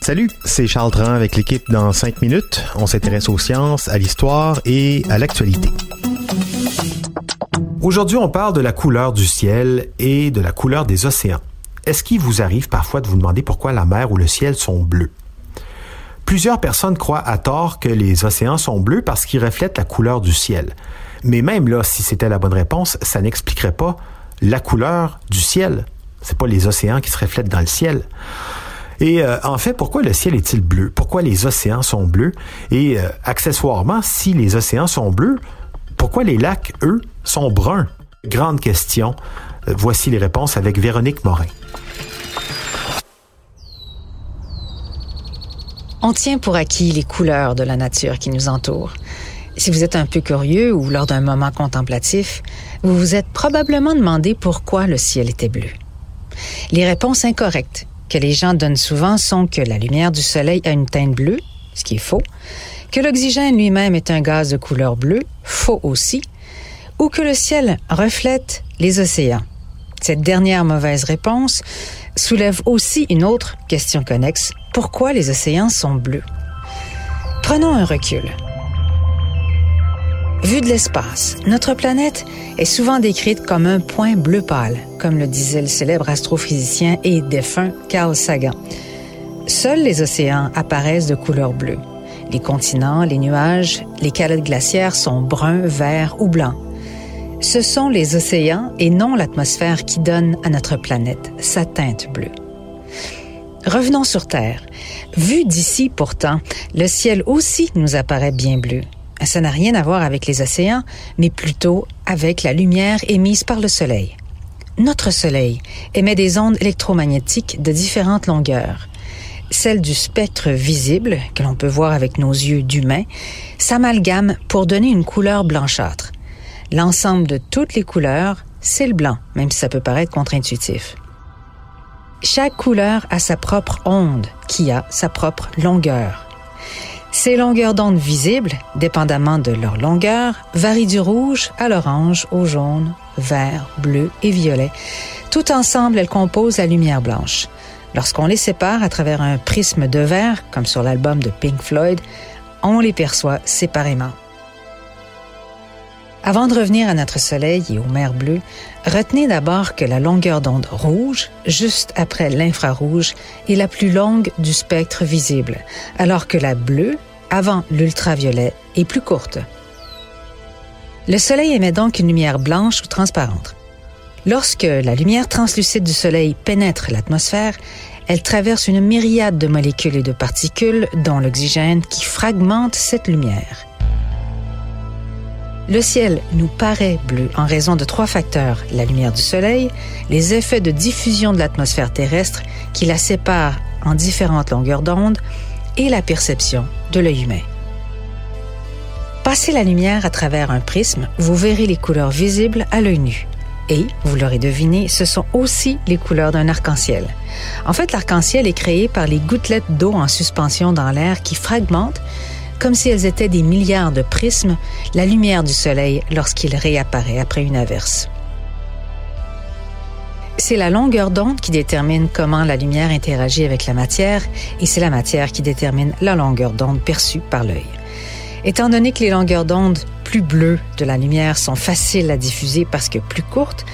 Salut, c'est Charles Tran avec l'équipe dans 5 minutes. On s'intéresse aux sciences, à l'histoire et à l'actualité. Aujourd'hui, on parle de la couleur du ciel et de la couleur des océans. Est-ce qu'il vous arrive parfois de vous demander pourquoi la mer ou le ciel sont bleus? Plusieurs personnes croient à tort que les océans sont bleus parce qu'ils reflètent la couleur du ciel. Mais même là, si c'était la bonne réponse, ça n'expliquerait pas la couleur du ciel. C'est pas les océans qui se reflètent dans le ciel. Et euh, en fait, pourquoi le ciel est-il bleu? Pourquoi les océans sont bleus? Et euh, accessoirement, si les océans sont bleus, pourquoi les lacs, eux, sont bruns? Grande question. Euh, voici les réponses avec Véronique Morin. On tient pour acquis les couleurs de la nature qui nous entoure. Si vous êtes un peu curieux ou lors d'un moment contemplatif, vous vous êtes probablement demandé pourquoi le ciel était bleu. Les réponses incorrectes que les gens donnent souvent sont que la lumière du soleil a une teinte bleue, ce qui est faux, que l'oxygène lui-même est un gaz de couleur bleue, faux aussi, ou que le ciel reflète les océans. Cette dernière mauvaise réponse soulève aussi une autre question connexe. Pourquoi les océans sont bleus? Prenons un recul. Vu de l'espace, notre planète est souvent décrite comme un point bleu pâle, comme le disait le célèbre astrophysicien et défunt Carl Sagan. Seuls les océans apparaissent de couleur bleue. Les continents, les nuages, les calottes glaciaires sont bruns, verts ou blancs. Ce sont les océans et non l'atmosphère qui donnent à notre planète sa teinte bleue. Revenons sur Terre. Vu d'ici, pourtant, le ciel aussi nous apparaît bien bleu. Ça n'a rien à voir avec les océans, mais plutôt avec la lumière émise par le Soleil. Notre Soleil émet des ondes électromagnétiques de différentes longueurs. Celles du spectre visible, que l'on peut voir avec nos yeux d'humain, s'amalgament pour donner une couleur blanchâtre. L'ensemble de toutes les couleurs, c'est le blanc, même si ça peut paraître contre-intuitif. Chaque couleur a sa propre onde, qui a sa propre longueur. Ces longueurs d'onde visibles, dépendamment de leur longueur, varient du rouge à l'orange, au jaune, vert, bleu et violet. Tout ensemble, elles composent la lumière blanche. Lorsqu'on les sépare à travers un prisme de verre, comme sur l'album de Pink Floyd, on les perçoit séparément. Avant de revenir à notre Soleil et aux mers bleues, retenez d'abord que la longueur d'onde rouge, juste après l'infrarouge, est la plus longue du spectre visible, alors que la bleue, avant l'ultraviolet, est plus courte. Le Soleil émet donc une lumière blanche ou transparente. Lorsque la lumière translucide du Soleil pénètre l'atmosphère, elle traverse une myriade de molécules et de particules, dont l'oxygène, qui fragmente cette lumière. Le ciel nous paraît bleu en raison de trois facteurs, la lumière du soleil, les effets de diffusion de l'atmosphère terrestre qui la sépare en différentes longueurs d'onde et la perception de l'œil humain. Passez la lumière à travers un prisme, vous verrez les couleurs visibles à l'œil nu. Et, vous l'aurez deviné, ce sont aussi les couleurs d'un arc-en-ciel. En fait, l'arc-en-ciel est créé par les gouttelettes d'eau en suspension dans l'air qui fragmentent comme si elles étaient des milliards de prismes, la lumière du soleil lorsqu'il réapparaît après une averse. C'est la longueur d'onde qui détermine comment la lumière interagit avec la matière et c'est la matière qui détermine la longueur d'onde perçue par l'œil. Étant donné que les longueurs d'onde plus bleues de la lumière sont faciles à diffuser parce que plus courtes,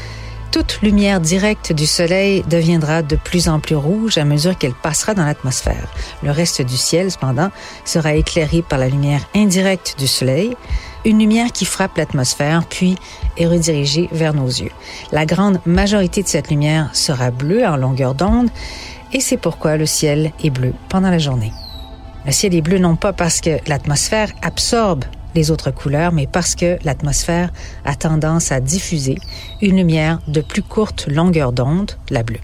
toute lumière directe du Soleil deviendra de plus en plus rouge à mesure qu'elle passera dans l'atmosphère. Le reste du ciel, cependant, sera éclairé par la lumière indirecte du Soleil, une lumière qui frappe l'atmosphère puis est redirigée vers nos yeux. La grande majorité de cette lumière sera bleue en longueur d'onde et c'est pourquoi le ciel est bleu pendant la journée. Le ciel est bleu non pas parce que l'atmosphère absorbe les autres couleurs, mais parce que l'atmosphère a tendance à diffuser une lumière de plus courte longueur d'onde, la bleue.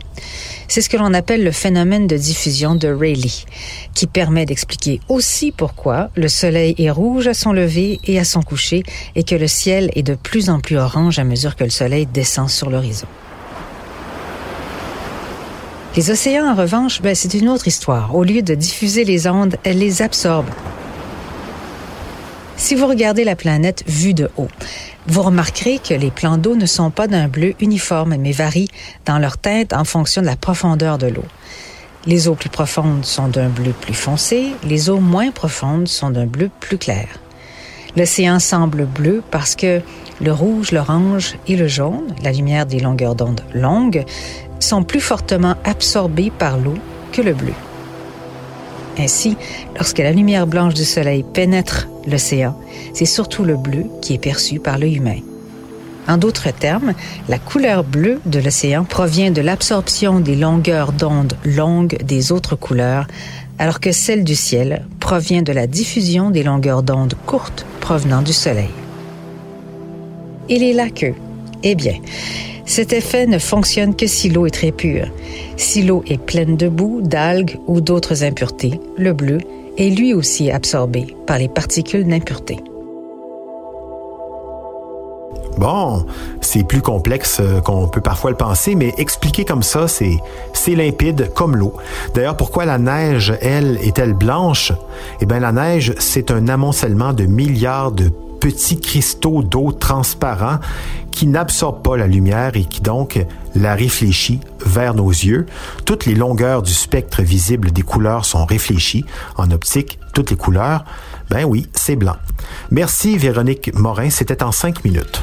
C'est ce que l'on appelle le phénomène de diffusion de Rayleigh, qui permet d'expliquer aussi pourquoi le soleil est rouge à son lever et à son coucher et que le ciel est de plus en plus orange à mesure que le soleil descend sur l'horizon. Les océans, en revanche, ben, c'est une autre histoire. Au lieu de diffuser les ondes, elles les absorbent. Si vous regardez la planète vue de haut, vous remarquerez que les plans d'eau ne sont pas d'un bleu uniforme, mais varient dans leur teinte en fonction de la profondeur de l'eau. Les eaux plus profondes sont d'un bleu plus foncé, les eaux moins profondes sont d'un bleu plus clair. L'océan semble bleu parce que le rouge, l'orange et le jaune, la lumière des longueurs d'onde longues, sont plus fortement absorbés par l'eau que le bleu. Ainsi, lorsque la lumière blanche du soleil pénètre l'océan, c'est surtout le bleu qui est perçu par l'œil humain. En d'autres termes, la couleur bleue de l'océan provient de l'absorption des longueurs d'onde longues des autres couleurs, alors que celle du ciel provient de la diffusion des longueurs d'onde courtes provenant du soleil. Et les laqueux Eh bien, cet effet ne fonctionne que si l'eau est très pure. Si l'eau est pleine de boue, d'algues ou d'autres impuretés, le bleu est lui aussi absorbé par les particules d'impureté. Bon, c'est plus complexe euh, qu'on peut parfois le penser, mais expliqué comme ça, c'est, c'est limpide comme l'eau. D'ailleurs, pourquoi la neige, elle, est-elle blanche? Eh bien, la neige, c'est un amoncellement de milliards de petits cristaux d'eau transparents qui n'absorbent pas la lumière et qui donc la réfléchit vers nos yeux. Toutes les longueurs du spectre visible des couleurs sont réfléchies. En optique, toutes les couleurs, ben oui, c'est blanc. Merci Véronique Morin, c'était en cinq minutes.